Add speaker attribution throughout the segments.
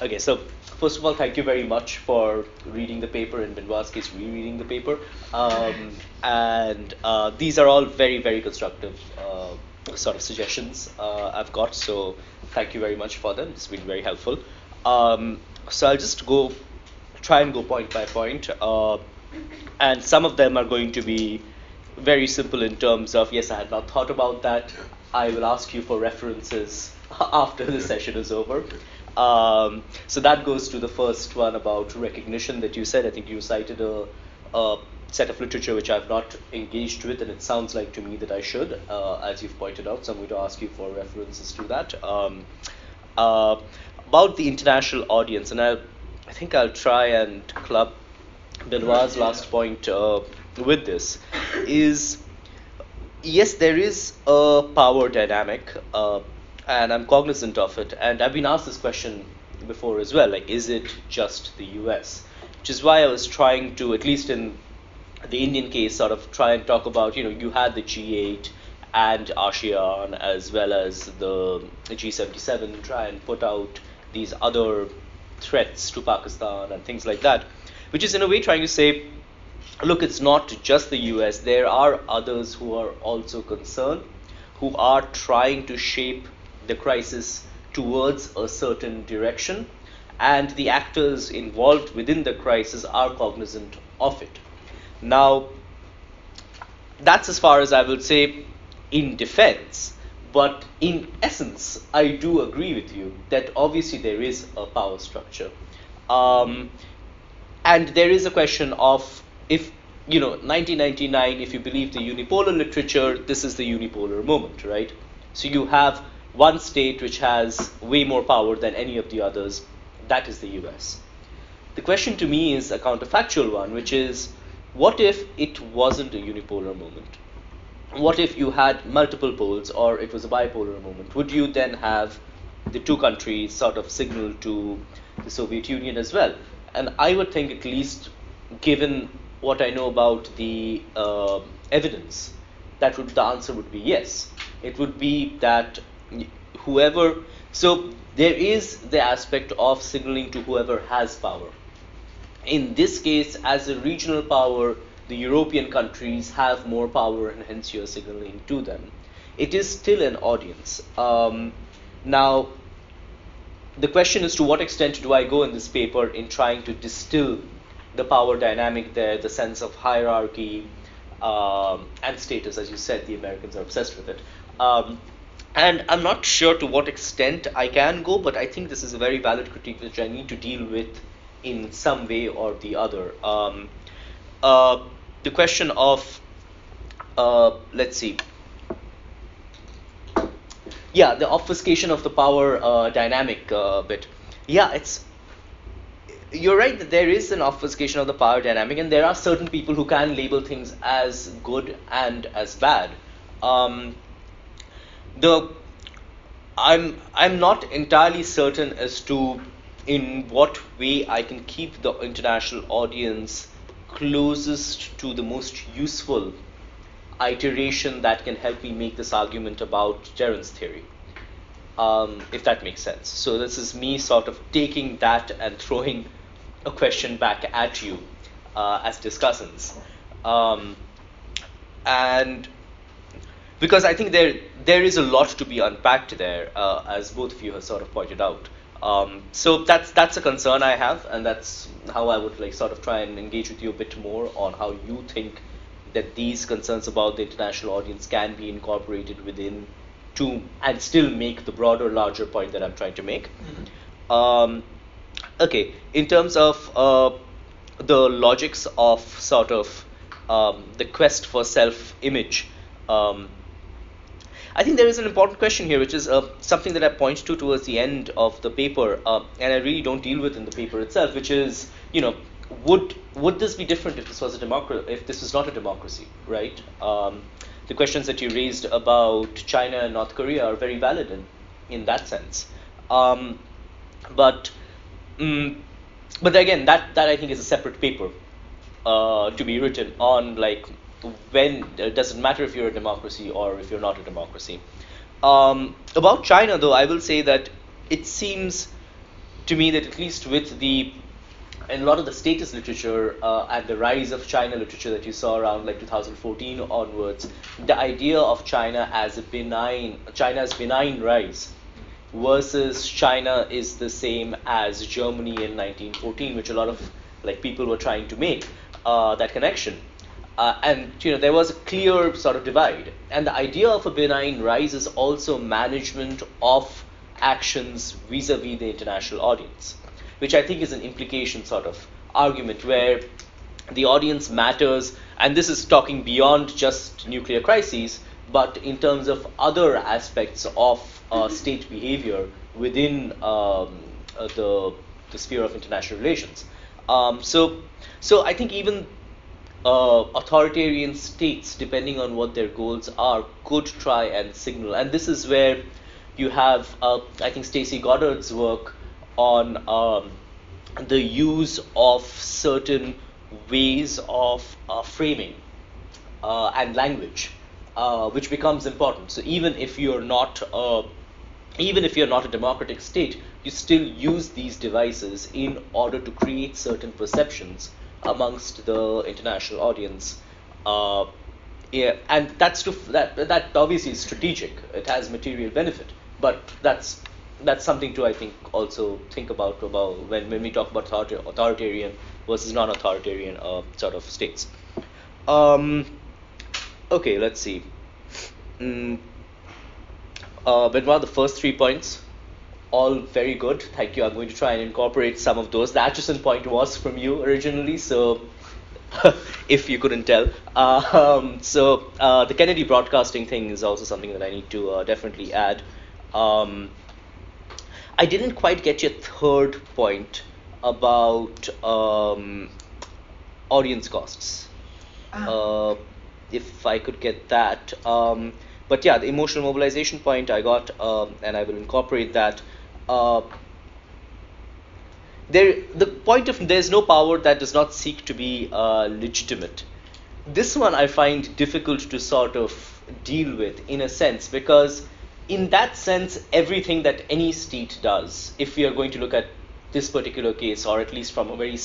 Speaker 1: Okay, so first of all, thank you very much for reading the paper and Benoit's case, rereading the paper. Um, and uh, these are all very, very constructive uh, sort of suggestions uh, I've got. So thank you very much for them. It's been very helpful. Um, so I'll just go try and go point by point. Uh, and some of them are going to be very simple in terms of yes, I had not thought about that. I will ask you for references after the session is over. Um, so that goes to the first one about recognition that you said. I think you cited a, a, set of literature which I've not engaged with, and it sounds like to me that I should, uh, as you've pointed out. So I'm going to ask you for references to that. Um, uh, about the international audience, and I, I think I'll try and club Benoit's last point uh, with this, is yes, there is a power dynamic. And I'm cognizant of it. And I've been asked this question before as well like, is it just the US? Which is why I was trying to, at least in the Indian case, sort of try and talk about, you know, you had the G8 and ASEAN as well as the G77, try and put out these other threats to Pakistan and things like that, which is in a way trying to say, look, it's not just the US, there are others who are also concerned, who are trying to shape the crisis towards a certain direction, and the actors involved within the crisis are cognizant of it. Now, that's as far as I would say in defense, but in essence, I do agree with you that obviously there is a power structure. Um, and there is a question of if, you know, 1999, if you believe the unipolar literature, this is the unipolar moment, right? So you have one state which has way more power than any of the others, that is the US. The question to me is a counterfactual one, which is what if it wasn't a unipolar moment? What if you had multiple poles or it was a bipolar moment? Would you then have the two countries sort of signal to the Soviet Union as well? And I would think, at least given what I know about the uh, evidence, that would the answer would be yes. It would be that whoever so there is the aspect of signaling to whoever has power. In this case as a regional power the european countries have more power and hence you're signaling to them. It is still an audience. Um, now the question is to what extent do i go in this paper in trying to distill the power dynamic there the sense of hierarchy um, and status as you said the americans are obsessed with it. Um, and I'm not sure to what extent I can go, but I think this is a very valid critique which I need to deal with in some way or the other. Um, uh, the question of, uh, let's see, yeah, the obfuscation of the power uh, dynamic uh, bit. Yeah, it's you're right that there is an obfuscation of the power dynamic, and there are certain people who can label things as good and as bad. Um, the I'm I'm not entirely certain as to in what way I can keep the international audience closest to the most useful iteration that can help me make this argument about Geron's theory. Um, if that makes sense. So this is me sort of taking that and throwing a question back at you uh, as discussants. Um, and because I think there there is a lot to be unpacked there, uh, as both of you have sort of pointed out. Um, so that's that's a concern I have, and that's how I would like sort of try and engage with you a bit more on how you think that these concerns about the international audience can be incorporated within to and still make the broader, larger point that I'm trying to make. Mm-hmm. Um, okay, in terms of uh, the logics of sort of um, the quest for self-image. Um, I think there is an important question here, which is uh, something that I point to towards the end of the paper, uh, and I really don't deal with in the paper itself, which is, you know, would would this be different if this was a democracy, if this was not a democracy, right? Um, the questions that you raised about China and North Korea are very valid in, in that sense. Um, but um, but again, that that I think is a separate paper uh, to be written on like when it doesn't matter if you're a democracy or if you're not a democracy. Um, about China, though, I will say that it seems to me that at least with the in a lot of the status literature uh, and the rise of China literature that you saw around like 2014 onwards, the idea of China as a benign, China's benign rise versus China is the same as Germany in 1914, which a lot of like people were trying to make uh, that connection. Uh, and you know there was a clear sort of divide, and the idea of a benign rise is also management of actions vis-a-vis the international audience which I think is an implication sort of argument where the audience matters, and this is talking beyond just nuclear crises, but in terms of other aspects of uh, state behavior within um, uh, the, the sphere of international relations. Um, so, so I think even uh, authoritarian states, depending on what their goals are, could try and signal. And this is where you have, uh, I think, Stacie Goddard's work on um, the use of certain ways of uh, framing uh, and language, uh, which becomes important. So even if you're not uh, even if you're not a democratic state, you still use these devices in order to create certain perceptions amongst the international audience. Uh, yeah, and that's to, that that obviously is strategic. It has material benefit, but that's that's something to I think also think about about when, when we talk about authoritarian versus non-authoritarian uh, sort of states. Um, okay, let's see. Mm, uh, Benoit, the first three points, all very good. Thank you. I'm going to try and incorporate some of those. The Acheson point was from you originally, so if you couldn't tell. Uh, um, so uh, the Kennedy broadcasting thing is also something that I need to uh, definitely add. Um, I didn't quite get your third point about um, audience costs. Ah. Uh, if I could get that. Um, but yeah, the emotional mobilization point I got, um, and I will incorporate that. Uh, there, the point of there's no power that does not seek to be uh, legitimate. This one I find difficult to sort of deal with in a sense because in that sense, everything that any state does, if we are going to look at this particular case, or at least from a very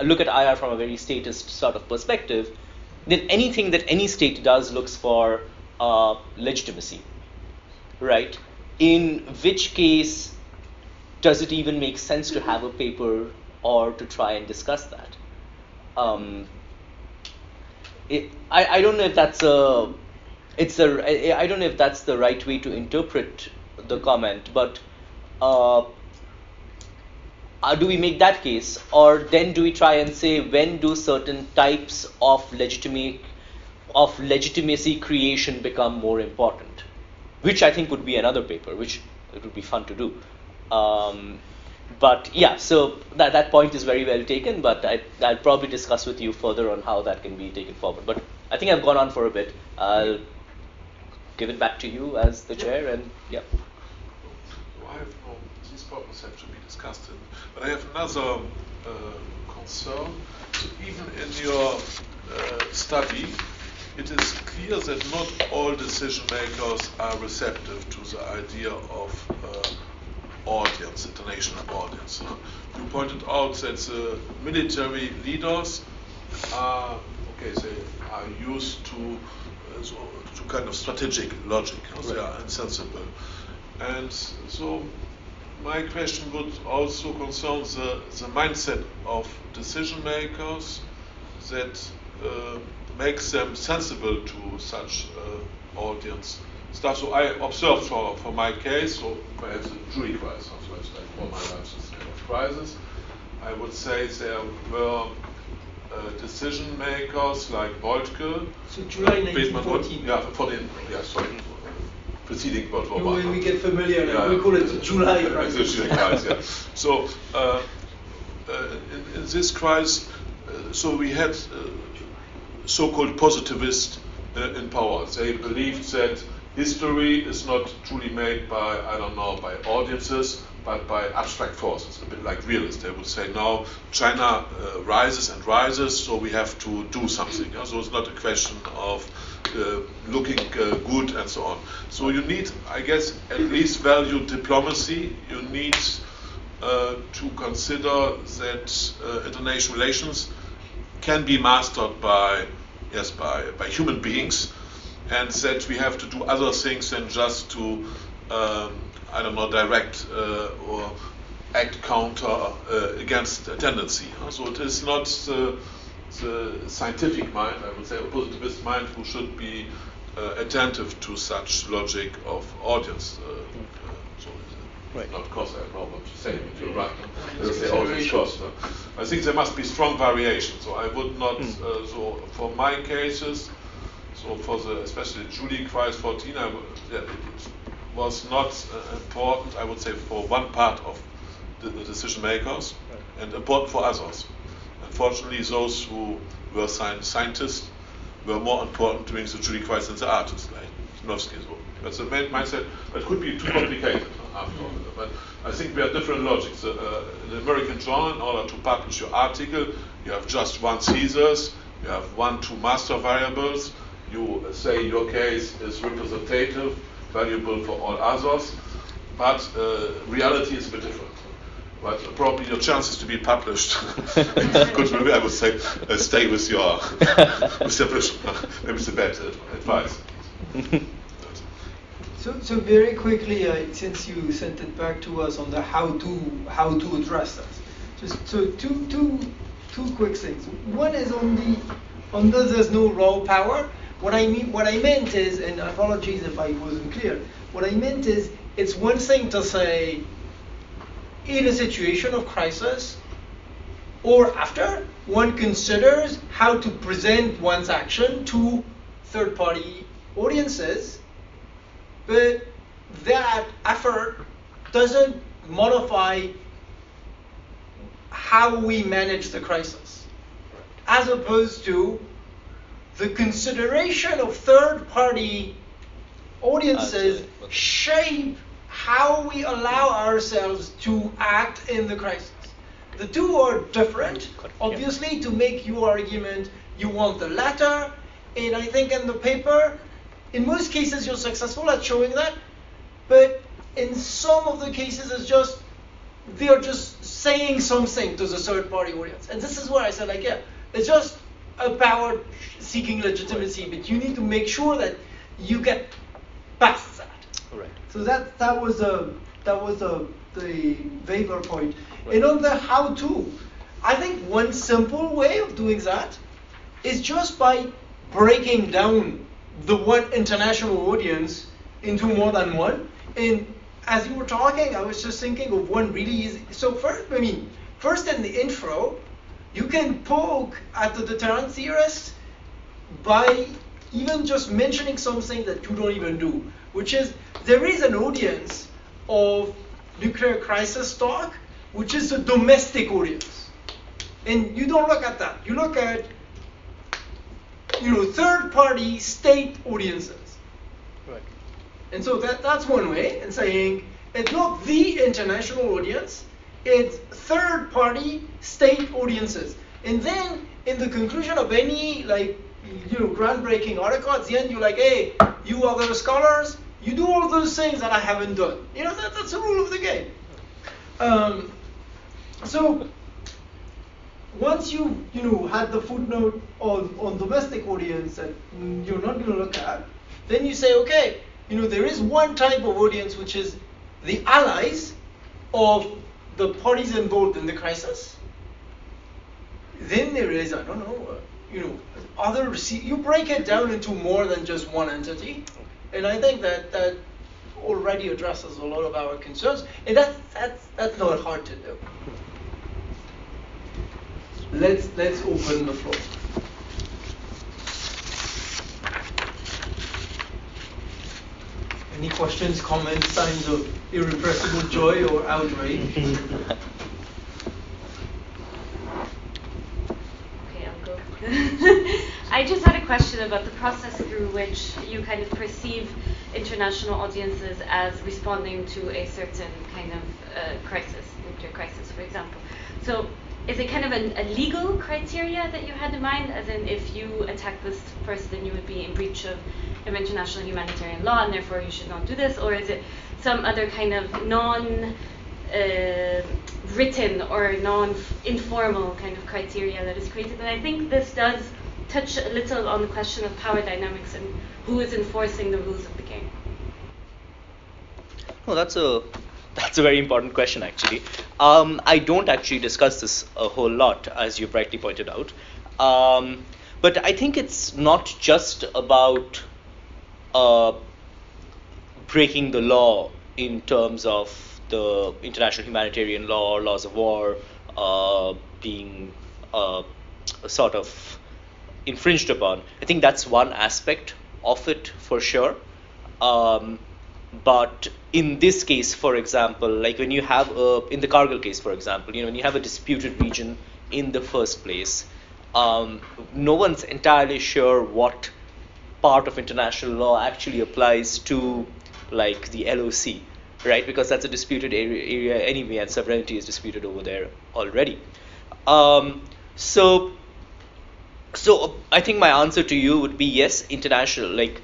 Speaker 1: look at IR from a very statist sort of perspective, then anything that any state does looks for uh, legitimacy, right? In which case, does it even make sense to have a paper or to try and discuss that? Um, it, I, I don't know if that's a it's a I don't know if that's the right way to interpret the comment, but uh, uh, do we make that case, or then do we try and say when do certain types of legitimate of legitimacy creation become more important? Which I think would be another paper, which it would be fun to do. Um, but yeah, so that, that point is very well taken, but I, I'll probably discuss with you further on how that can be taken forward. But I think I've gone on for a bit. I'll give it back to you as the chair, and yeah.
Speaker 2: I have no, these problems have to be discussed, in, but I have another uh, concern. So even in your uh, study, it is clear that not all decision makers are receptive to the idea of uh, audience, international audience. You pointed out that the military leaders are okay, they are used to so to kind of strategic logic. Right. They are insensible. And so my question would also concern the, the mindset of decision makers that uh, makes them sensible to such uh, audience stuff. So I observed for, for my case, so perhaps a jury crisis, like for my life crisis, I would say there were uh, decision makers like Moltke.
Speaker 3: So July 1914.
Speaker 2: Yeah, for the, yeah, sorry. Preceding World War
Speaker 3: One. We get familiar, yeah, we call it the July
Speaker 2: crisis. crisis yeah. So, uh, uh, in, in, this crisis, uh, so we had uh, so-called positivists in power. They believed that history is not truly made by, I don't know, by audiences, but by abstract forces, a bit like realists. They would say, now China uh, rises and rises, so we have to do something. So it's not a question of uh, looking uh, good and so on. So you need, I guess, at least value diplomacy. You need uh, to consider that uh, international relations can be mastered by yes by, by human beings and that we have to do other things than just to um, I don't know direct uh, or act counter uh, against a tendency. So it is not the, the, scientific mind, I would say, a positivist mind who should be uh, attentive to such logic of audience. Uh, so Right. Not cost, I know what you say, but you're right. No? They always cost. I think there must be strong variation. So I would not, mm. uh, so for my cases, so for the, especially Julie Kreis 14, I, yeah, it, was not uh, important, I would say, for one part of the, the decision makers right. and important for others. Unfortunately, those who were scientists were more important during the Julie Kreis than the artists, like Zimnowski. So that's the main mindset, but could be too complicated after all. But I think we have different logics. Uh, in the American journal, in order to publish your article, you have just one thesis, you have one, two master variables. You say your case is representative, valuable for all others, but uh, reality is a bit different. But probably your chances to be published, good, maybe I would say, uh, stay with your with maybe it's a bad advice.
Speaker 3: So, so very quickly, uh, since you sent it back to us on the how to how to address that, just so two two two quick things. One is on the on the there's no raw power. What I mean, what I meant is, and apologies if I wasn't clear. What I meant is, it's one thing to say, in a situation of crisis, or after, one considers how to present one's action to third-party audiences but that effort doesn't modify how we manage the crisis, as opposed to the consideration of third party audiences shape how we allow ourselves to act in the crisis. The two are different. Obviously, to make your argument, you want the latter. And I think in the paper, in most cases, you're successful at showing that, but in some of the cases, it's just they're just saying something to the third party audience. And this is where I said, like, yeah, it's just a power seeking legitimacy, but you need to make sure that you get past that.
Speaker 1: Right.
Speaker 3: So that that was a that was a the Weber point. Right. And on the how to, I think one simple way of doing that is just by breaking down the one international audience into more than one. And as you were talking, I was just thinking of one really easy. So first, I mean, first in the intro, you can poke at the deterrent theorist by even just mentioning something that you don't even do, which is there is an audience of nuclear crisis talk, which is a domestic audience. And you don't look at that. You look at you know, third-party state audiences.
Speaker 1: Right.
Speaker 3: And so that, that's one way in saying it's not the international audience, it's third-party state audiences. And then in the conclusion of any like you know groundbreaking article, at the end you're like, hey, you other scholars, you do all those things that I haven't done. You know, that, that's the rule of the game. Um, so once you you know had the footnote on, on domestic audience that you're not going to look at, then you say, okay, you know there is one type of audience which is the allies of the parties involved in the crisis. Then there is I don't know, uh, you know, other you break it down into more than just one entity, and I think that that already addresses a lot of our concerns, and that's that's that's not hard to do let's let's open the floor. Any questions, comments, signs of irrepressible joy or outrage?
Speaker 4: okay, I'll go. I just had a question about the process through which you kind of perceive international audiences as responding to a certain kind of uh, crisis, nuclear crisis, for example. So is it kind of a, a, legal criteria that you had in mind, as in if you attack this person, you would be in breach of, of international humanitarian law, and therefore you should not do this, or is it some other kind of non uh, written or non-informal kind of criteria that is created. And I think this does touch a little on the question of power dynamics and who is enforcing the rules of the game.
Speaker 1: Well, that's a that's a very important question, actually. Um, I don't actually discuss this a whole lot, as you rightly pointed out. Um, but I think it's not just about uh, breaking the law in terms of the international humanitarian law laws of war uh, being uh, sort of infringed upon. I think that's one aspect of it for sure. Um, but in this case, for example, like when you have a, in the Kargil case, for example, you know, when you have a disputed region in the first place, um, no one's entirely sure what part of international law actually applies to like the LOC, right? Because that's a disputed area, area anyway, and sovereignty is disputed over there already. Um, so, so I think my answer to you would be yes. International, like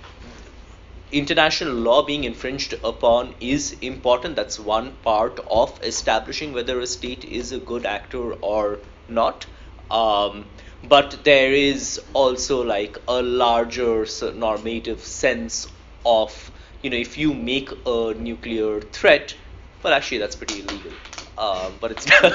Speaker 1: international law being infringed upon is important. That's one part of establishing whether a state is a good actor or not. Um, but there is also like a larger normative sense of you know if you make a nuclear threat well actually that's pretty illegal um, but it's come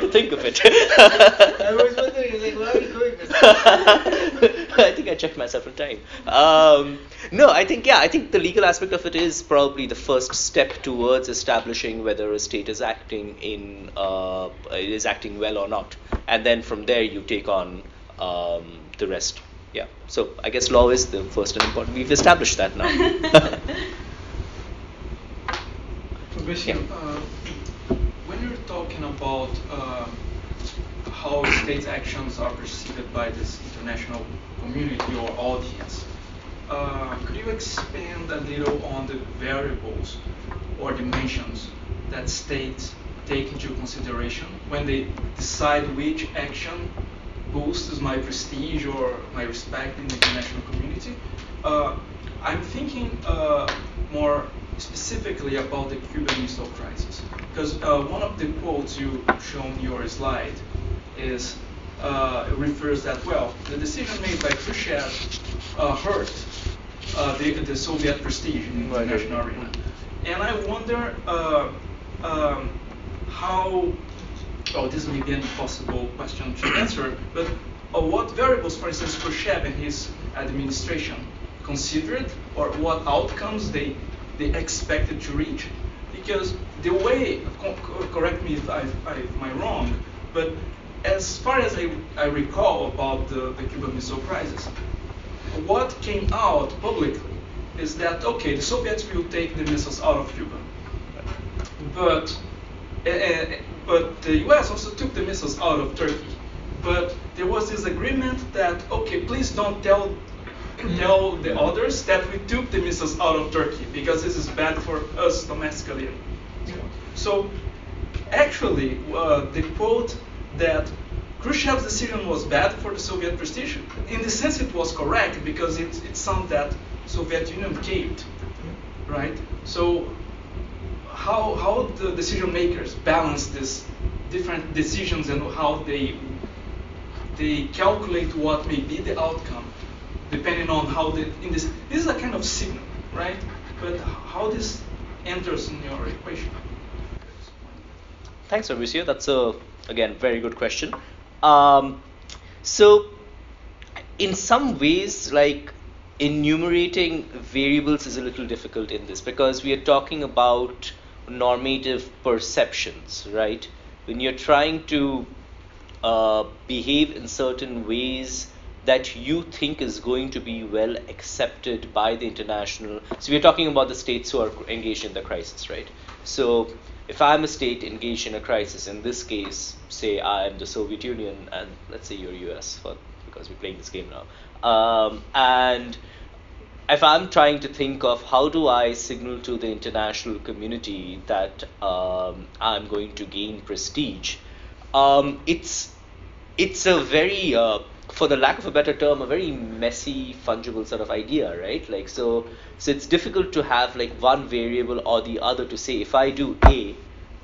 Speaker 1: to think of it.
Speaker 3: I was wondering, like, why are this?
Speaker 1: I think I checked myself in time. Um, no, I think yeah, I think the legal aspect of it is probably the first step towards establishing whether a state is acting in uh, is acting well or not, and then from there you take on um, the rest. Yeah. So I guess law is the first and important. We've established that now.
Speaker 5: Basically, uh, when you're talking about uh, how state actions are perceived by this international community or audience, uh, could you expand a little on the variables or dimensions that states take into consideration when they decide which action boosts my prestige or my respect in the international community? Uh, I'm thinking uh, more specifically about the Cuban Missile Crisis. Because uh, one of the quotes you show in your slide is uh, refers that well, the decision made by Khrushchev uh, hurt uh, the, the Soviet prestige in the international arena, and I wonder uh, um, how. Oh, this may be an impossible question to answer, but uh, what variables, for instance, Khrushchev and his administration considered, or what outcomes they they expected to reach. Because the way, correct me if I, am wrong, but as far as I, I recall about the, the Cuban Missile Crisis, what came out publicly is that, okay, the Soviets will take the missiles out of Cuba. But, uh, but the US also took the missiles out of Turkey. But there was this agreement that, okay, please don't tell tell the others that we took the missiles out of Turkey because this is bad for us domestically. So actually, uh, the quote that Khrushchev's decision was bad for the Soviet prestige, in the sense it was correct because it, it sounded that Soviet Union caved, right? So how, how the decision makers balance these different decisions and how they, they calculate what may be the outcome depending on how the in this this is a kind of signal, right? But how this enters in your equation.
Speaker 1: Thanks, Fabricio. That's a again very good question. Um, so, in some ways, like enumerating variables is a little difficult in this because we are talking about normative perceptions, right? When you're trying to uh, behave in certain ways that you think is going to be well accepted by the international. So we're talking about the states who are engaged in the crisis, right? So if I'm a state engaged in a crisis, in this case, say I am the Soviet Union, and let's say you're US, for, because we're playing this game now, um, and if I'm trying to think of how do I signal to the international community that um, I'm going to gain prestige, um, it's it's a very uh, for the lack of a better term, a very messy, fungible sort of idea, right? Like so, so it's difficult to have like one variable or the other to say if I do A,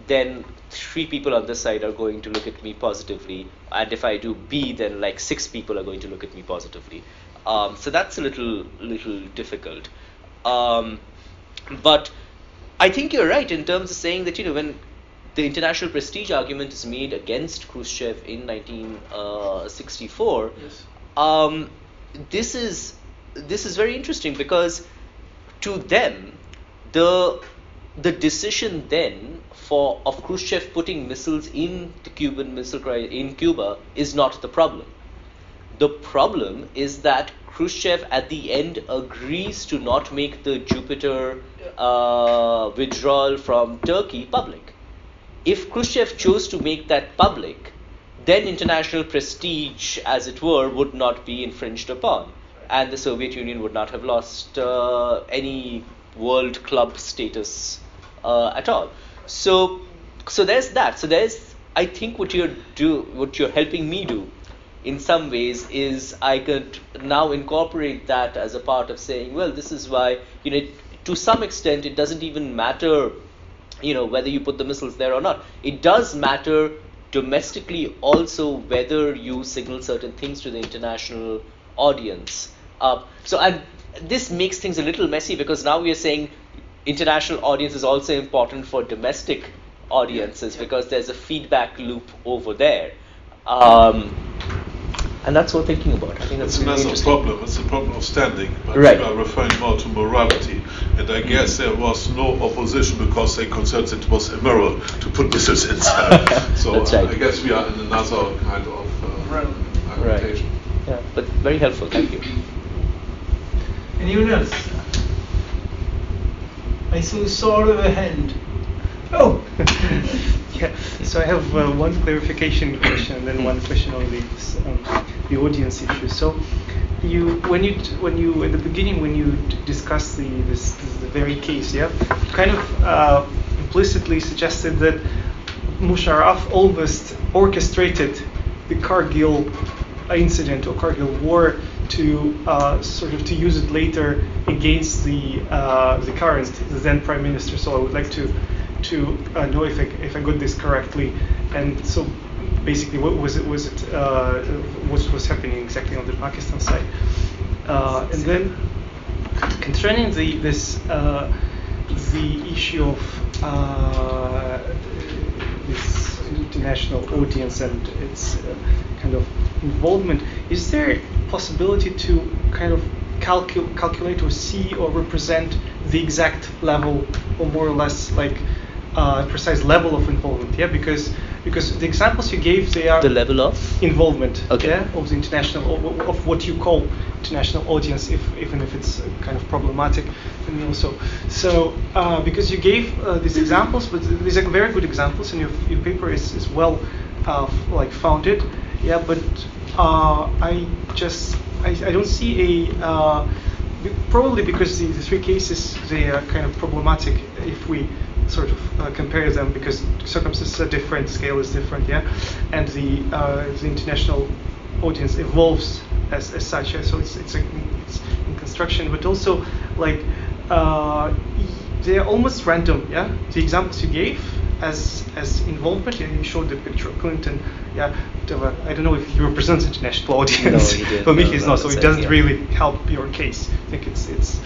Speaker 1: then three people on this side are going to look at me positively, and if I do B, then like six people are going to look at me positively. Um, so that's a little little difficult. Um, but I think you're right in terms of saying that you know when the international prestige argument is made against Khrushchev in 1964.
Speaker 3: Yes.
Speaker 1: Um, this is this is very interesting because to them the the decision then for of Khrushchev putting missiles in the Cuban missile crisis in Cuba is not the problem. The problem is that Khrushchev at the end agrees to not make the Jupiter uh, withdrawal from Turkey public. If Khrushchev chose to make that public, then international prestige, as it were, would not be infringed upon, and the Soviet Union would not have lost uh, any world club status uh, at all. So, so there's that. So there's, I think, what you're do, what you're helping me do, in some ways, is I could now incorporate that as a part of saying, well, this is why you know, to some extent, it doesn't even matter, you know, whether you put the missiles there or not. It does matter domestically also whether you signal certain things to the international audience. Uh, so, and this makes things a little messy because now we are saying international audience is also important for domestic audiences because there's a feedback loop over there. Um, and that's what they're thinking about. I think that's
Speaker 2: It's
Speaker 1: really
Speaker 2: another
Speaker 1: interesting.
Speaker 2: problem. It's a problem of standing. But
Speaker 1: Right.
Speaker 2: you are referring more to morality. And I guess there was no opposition because they considered it was immoral to put missiles inside. so
Speaker 1: That's
Speaker 2: uh,
Speaker 1: right.
Speaker 2: I guess we are in another kind of uh,
Speaker 3: Right.
Speaker 2: argumentation.
Speaker 1: Yeah, but very helpful. Thank you.
Speaker 3: Anyone else? I saw sort of a hand. Oh,
Speaker 6: Yeah, so I have uh, one clarification question and then one question on the um, the audience issue. So, you when you when you at the beginning when you discussed the this, this the very case, yeah, you kind of uh, implicitly suggested that Musharraf almost orchestrated the Kargil incident or Kargil war to uh, sort of to use it later against the uh, the current the then prime minister. So I would like to to uh, know if I, if I got this correctly. And so basically, what was it was it uh, what was happening exactly on the Pakistan side? Uh, and then concerning the this uh, the issue of uh, this international audience and its uh, kind of involvement, is there possibility to kind of calcul- calculate or see or represent the exact level or more or less like uh, precise level of involvement? Yeah, because because the examples you gave they are
Speaker 1: The level of
Speaker 6: involvement
Speaker 1: Okay.
Speaker 6: yeah, of the international of, of what you call international audience, if, even if it's kind of problematic me also. So uh, because you gave uh, these examples, but these are very good examples, and your, your paper is, is well uh, f- like founded. Yeah, but uh, I just I, I don't see a uh, probably because the, the three cases they are kind of problematic if we sort of uh, compare them because circumstances are different, scale is different, yeah, and the uh, the international audience evolves as, as such. Yeah? So it's it's, a, it's in construction, but also like uh, they are almost random. Yeah, the examples you gave as as involvement. Yeah, you showed the picture of Clinton. Yeah. I don't know if he represents international audience.
Speaker 1: No, he didn't.
Speaker 6: For me,
Speaker 1: No,
Speaker 6: he's
Speaker 1: no,
Speaker 6: not. So it
Speaker 1: it,
Speaker 6: doesn't
Speaker 1: yeah.
Speaker 6: really help your case. I think it's it's.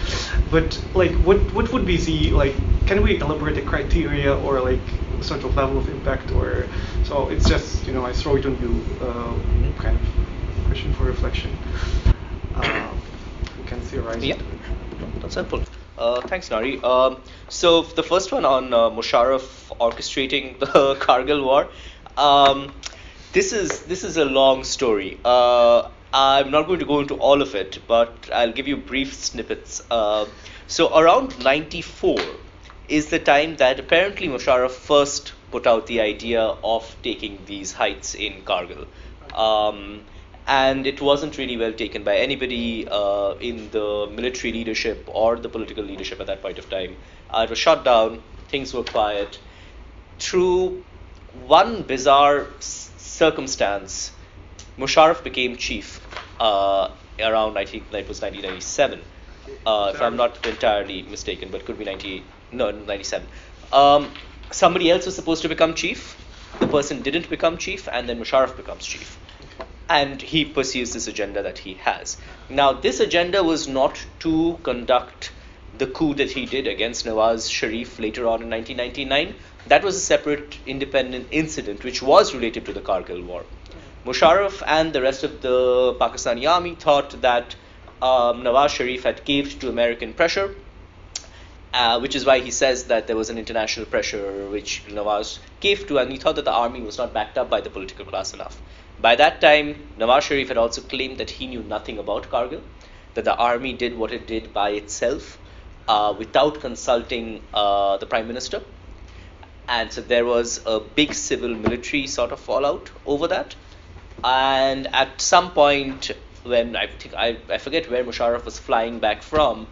Speaker 6: But like, what what would be the like? Can we elaborate the criteria or like sort of level of impact or? So it's just you know I throw it on you, uh, kind of question for reflection. Uh, we can theorize.
Speaker 1: Yeah,
Speaker 6: it.
Speaker 1: that's helpful. Uh, thanks, Nari. Um, so the first one on uh, Musharraf orchestrating the Kargil war. Um, this is this is a long story. Uh, I'm not going to go into all of it, but I'll give you brief snippets. Uh, so around 94 is the time that apparently Musharraf first put out the idea of taking these heights in Kargil. Um, and it wasn't really well taken by anybody uh, in the military leadership or the political leadership at that point of time. Uh, it was shut down, things were quiet. Through one bizarre s- circumstance, Musharraf became chief uh, around 19, it was 1997, uh, if I'm not entirely mistaken, but could be 98, no, 97. Um, somebody else was supposed to become chief. The person didn't become chief, and then Musharraf becomes chief. And he pursues this agenda that he has. Now, this agenda was not to conduct the coup that he did against Nawaz Sharif later on in 1999. That was a separate independent incident which was related to the Kargil war. Musharraf and the rest of the Pakistani army thought that um, Nawaz Sharif had caved to American pressure uh, which is why he says that there was an international pressure which Nawaz caved to, and he thought that the army was not backed up by the political class enough. By that time, Nawaz Sharif had also claimed that he knew nothing about Kargil, that the army did what it did by itself uh, without consulting uh, the prime minister. And so there was a big civil military sort of fallout over that. And at some point, when I think I, I forget where Musharraf was flying back from,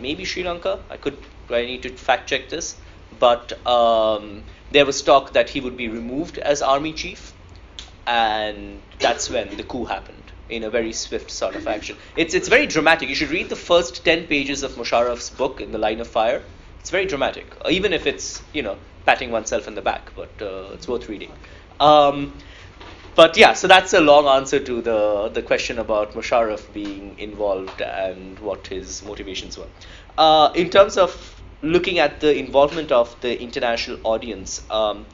Speaker 1: maybe Sri Lanka, I could I need to fact check this, but um, there was talk that he would be removed as army chief, and that's when the coup happened in a very swift sort of action. It's it's very dramatic. You should read the first ten pages of Musharraf's book in the Line of Fire. It's very dramatic, even if it's you know patting oneself in the back, but uh, it's worth reading. Um, but yeah, so that's a long answer to the the question about Musharraf being involved and what his motivations were. Uh, in terms of looking at the involvement of the international audience, um,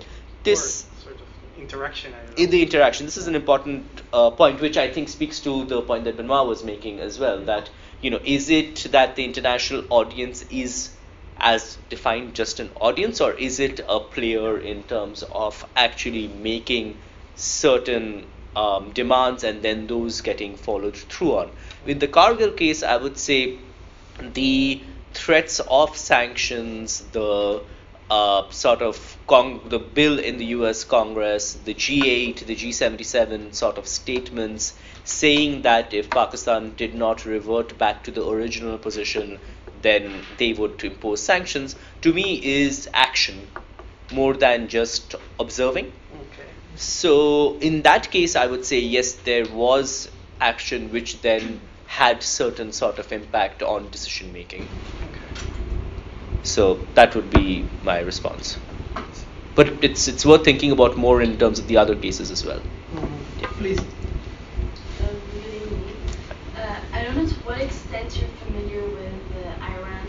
Speaker 1: this
Speaker 6: sort of interaction.
Speaker 1: In the interaction, this is an important uh, point, which I think speaks to the point that Benoit was making as well. That you know, is it that the international audience is as defined just an audience, or is it a player in terms of actually making certain um, demands and then those getting followed through on? With the Kargil case, I would say the threats of sanctions, the uh, sort of con- the bill in the U.S. Congress, the G8, the G77 sort of statements saying that if Pakistan did not revert back to the original position, then they would impose sanctions. To me, is action more than just observing.
Speaker 6: Okay.
Speaker 1: So in that case, I would say yes, there was action which then had certain sort of impact on decision making. So that would be my response. But it's it's worth thinking about more in terms of the other cases as well.
Speaker 3: Mm-hmm. Yeah. Please.
Speaker 7: Um, uh, I don't know to what extent you're familiar with uh, Iran,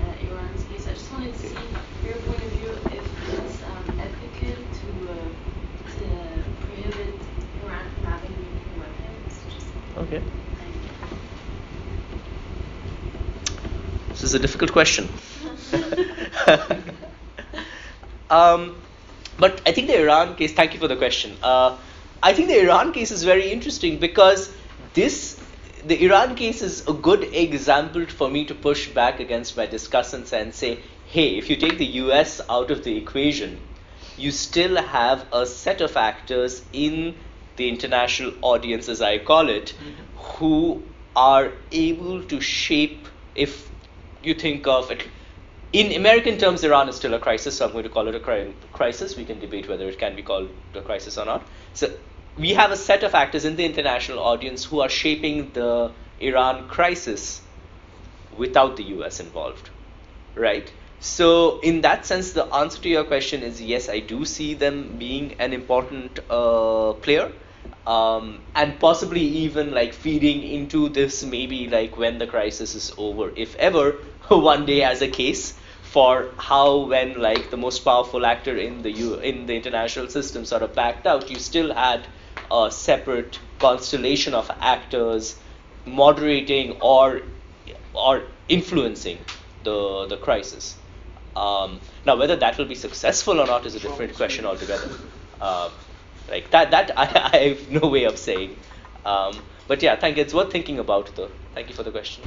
Speaker 7: uh, Iran's case. I just wanted to see your point of view if it's um, ethical to, uh, to prohibit Iran from having nuclear weapons. Just
Speaker 1: Okay. This is a difficult question. um, but I think the Iran case. Thank you for the question. Uh, I think the Iran case is very interesting because this, the Iran case is a good example for me to push back against my discussants and say, hey, if you take the U.S. out of the equation, you still have a set of actors in the international audience, as I call it, mm-hmm. who are able to shape, if you think of it, in American terms, Iran is still a crisis, so I'm going to call it a crisis. We can debate whether it can be called a crisis or not. So we have a set of actors in the international audience who are shaping the Iran crisis without the US involved, right? So, in that sense, the answer to your question is yes, I do see them being an important uh, player. Um, and possibly even like feeding into this maybe like when the crisis is over, if ever, one day as a case for how when like the most powerful actor in the U- in the international system sort of backed out, you still had a separate constellation of actors moderating or or influencing the the crisis. Um, now, whether that will be successful or not is a different question altogether. Uh, like that, that I, I, have no way of saying. Um, but yeah, thank you. It's worth thinking about, though. Thank you for the question.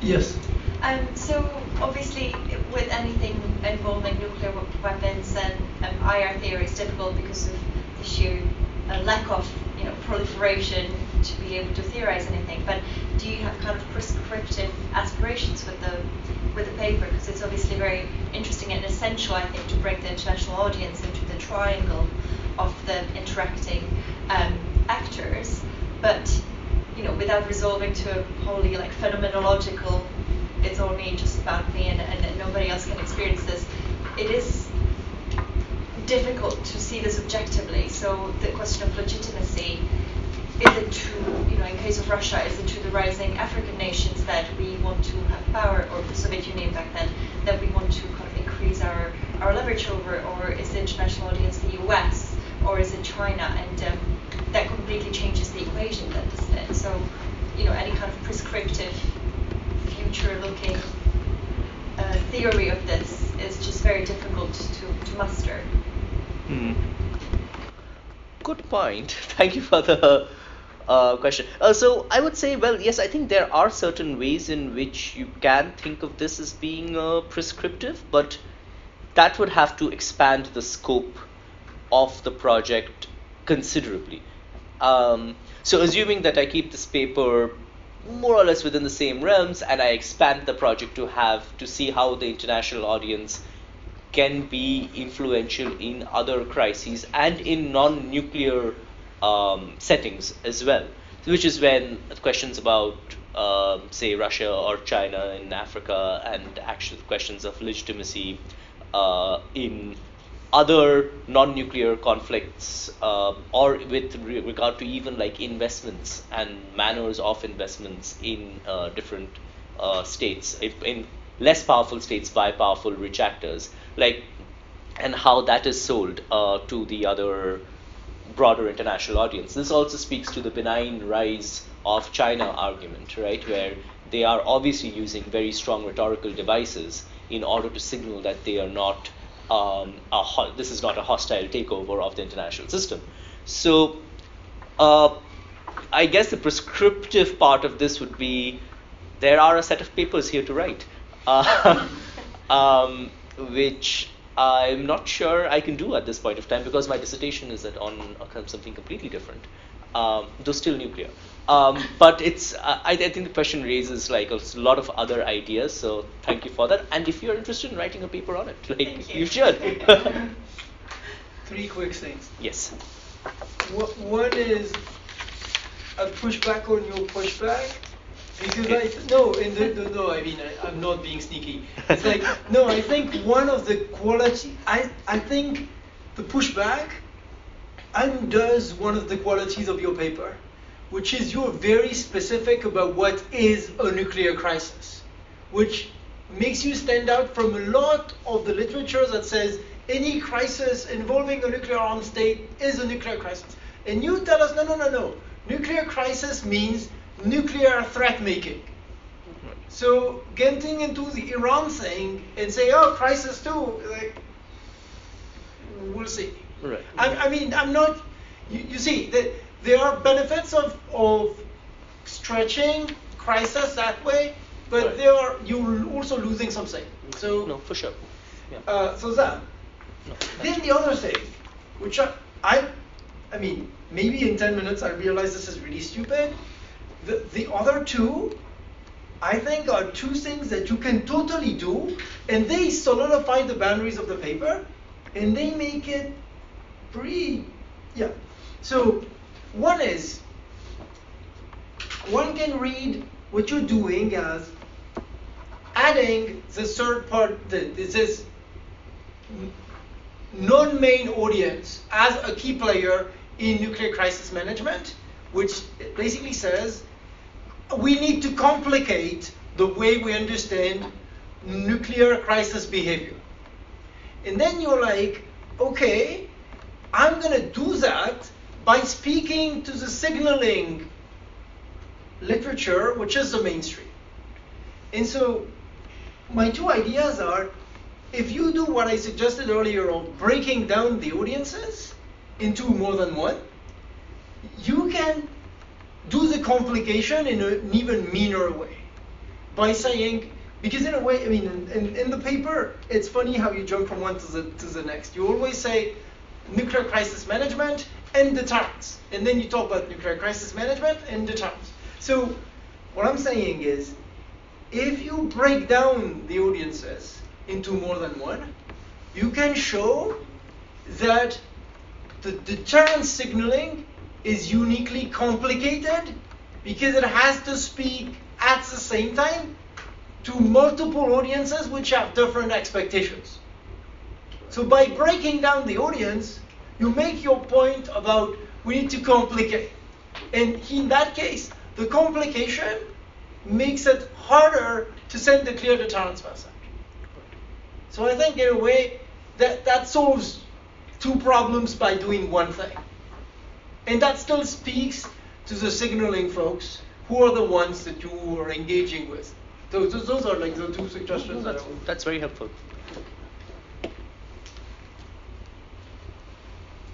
Speaker 3: Yes.
Speaker 8: Um, so obviously, with anything involving nuclear weapons, and um, IR theory is difficult because of the sheer uh, lack of you know proliferation to be able to theorize anything. But do you have kind of prescriptive aspirations with the with the paper? Because it's obviously very interesting and essential, I think, to bring the international audience into the triangle of the interacting um, actors. But you know, without resolving to a wholly like phenomenological it's only just about me and, and nobody else can experience this. It is difficult to see this objectively. So the question of legitimacy is it true, you know, in case of Russia, is it true the rising African nations that we want to have power, or the Soviet Union back then, that we want to kind of increase our, our leverage over, or is the international audience the US, or is it China? And um, that completely changes the equation doesn't it? So, you know, any kind of prescriptive, future-looking uh, theory of this is just very difficult to, to muster.
Speaker 1: Hmm. Good point. Thank you for the uh, question. Uh, so I would say, well, yes, I think there are certain ways in which you can think of this as being uh, prescriptive, but that would have to expand the scope of the project considerably. Um, so assuming that I keep this paper more or less within the same realms and I expand the project to have to see how the international audience can be influential in other crises and in non-nuclear um, settings as well, which is when questions about, um, say, Russia or China in Africa and actual questions of legitimacy uh, in other non-nuclear conflicts uh, or with re- regard to even like investments and manners of investments in uh, different uh, states if in less powerful states by powerful rich actors like and how that is sold uh, to the other broader international audience. This also speaks to the benign rise of China argument, right, where they are obviously using very strong rhetorical devices in order to signal that they are not um, a ho- this is not a hostile takeover of the international system. So, uh, I guess the prescriptive part of this would be there are a set of papers here to write, uh, um, which I'm not sure I can do at this point of time because my dissertation is on something completely different, um, though still nuclear. Um, but it's uh, I, I, think the question raises like a lot of other ideas. So thank you for that. And if you're interested in writing a paper on it, like you.
Speaker 8: you.
Speaker 1: should.
Speaker 3: Three quick things.
Speaker 1: Yes.
Speaker 3: One is a pushback on your pushback. Because I no, in the, the, no, I mean I, am not being sneaky. It's like no, I think one of the quality I I think the pushback undoes one of the qualities of your paper, which is you're very specific about what is a nuclear crisis, which makes you stand out from a lot of the literature that says any crisis involving a nuclear armed state is a nuclear crisis. And you tell us no no no no. Nuclear crisis means nuclear threat making. So getting into the Iran thing and say, oh, crisis too, like, we'll see.
Speaker 1: Right.
Speaker 3: I, I mean, I'm not. You, you see, the, there are benefits of of stretching crisis that way, but
Speaker 1: right.
Speaker 3: there are you're also losing something. So
Speaker 1: no, for sure.
Speaker 3: Yeah. Uh, so that.
Speaker 1: No,
Speaker 3: then the other thing, which I, I, I mean, maybe in 10 minutes I realize this is really stupid, the, the other two, I think, are two things that you can totally do, and they solidify the boundaries of the paper, and they make it pretty, yeah. So one is, one can read what you're doing as adding the third part, this non-main audience as a key player in nuclear crisis management, which basically says we need to complicate the way we understand nuclear crisis behavior. And then you're like, okay, I'm going to do that by speaking to the signaling literature, which is the mainstream. And so my two ideas are if you do what I suggested earlier of breaking down the audiences into more than one, you can do the complication in an even meaner way by saying because in a way i mean in, in, in, the paper it's funny how you jump from one to the, to the next you always say nuclear crisis management and deterrence and then you talk about nuclear crisis management and deterrence so what i'm saying is if you break down the audiences into more than one you can show that the deterrence signaling is uniquely complicated because it has to speak at the same time to multiple audiences which have different expectations. So by breaking down the audience, you make your point about we need to complicate. And in that case, the complication makes it harder to send the clear deterrence message. So I think in a way that that solves two problems by doing one thing. And that still speaks to the signaling folks who are the ones that you are engaging with. Those, those are like the two suggestions.
Speaker 1: that's, that's very helpful.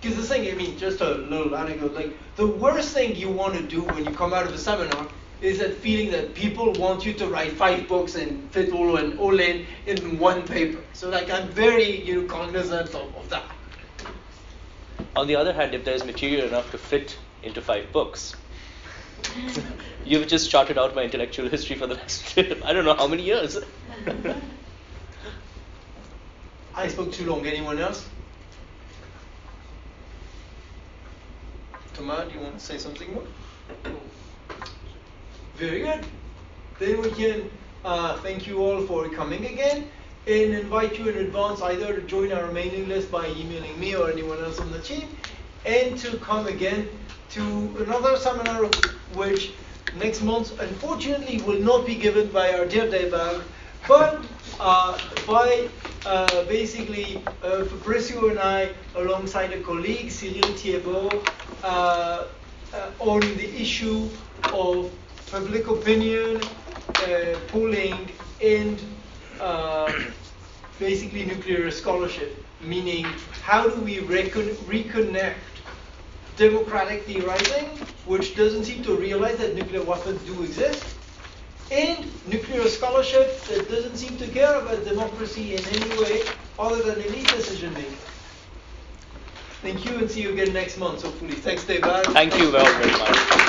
Speaker 3: Because the thing, I mean, just a little anecdote, like the worst thing you want to do when you come out of a seminar is that feeling that people want you to write five books and fit all and all in in one paper. So like I'm very you know cognizant of, of that.
Speaker 1: On the other hand, if there's material enough to fit into five books, you've just charted out my intellectual history for the last I don't know how many years.
Speaker 3: I spoke too long. Anyone else? Thomas, do you want to say something more? Very good. Then we can uh, thank you all for coming again and invite you in advance either to join our mailing list by emailing me or anyone else on the team and to come again to another seminar which next month unfortunately will not be given by our dear Debak but uh, by uh, basically uh, and I alongside a colleague Cyril Thiebaud uh, uh, on the issue of public opinion uh, polling and basically nuclear scholarship, meaning how do we recon- reconnect democratic theorizing, which doesn't seem to realize that nuclear weapons do exist, and nuclear scholarship that doesn't seem to care about democracy in any way other than elite decision making. Thank you and see you again next month, hopefully. Thanks, Dave.
Speaker 1: Thank you very much.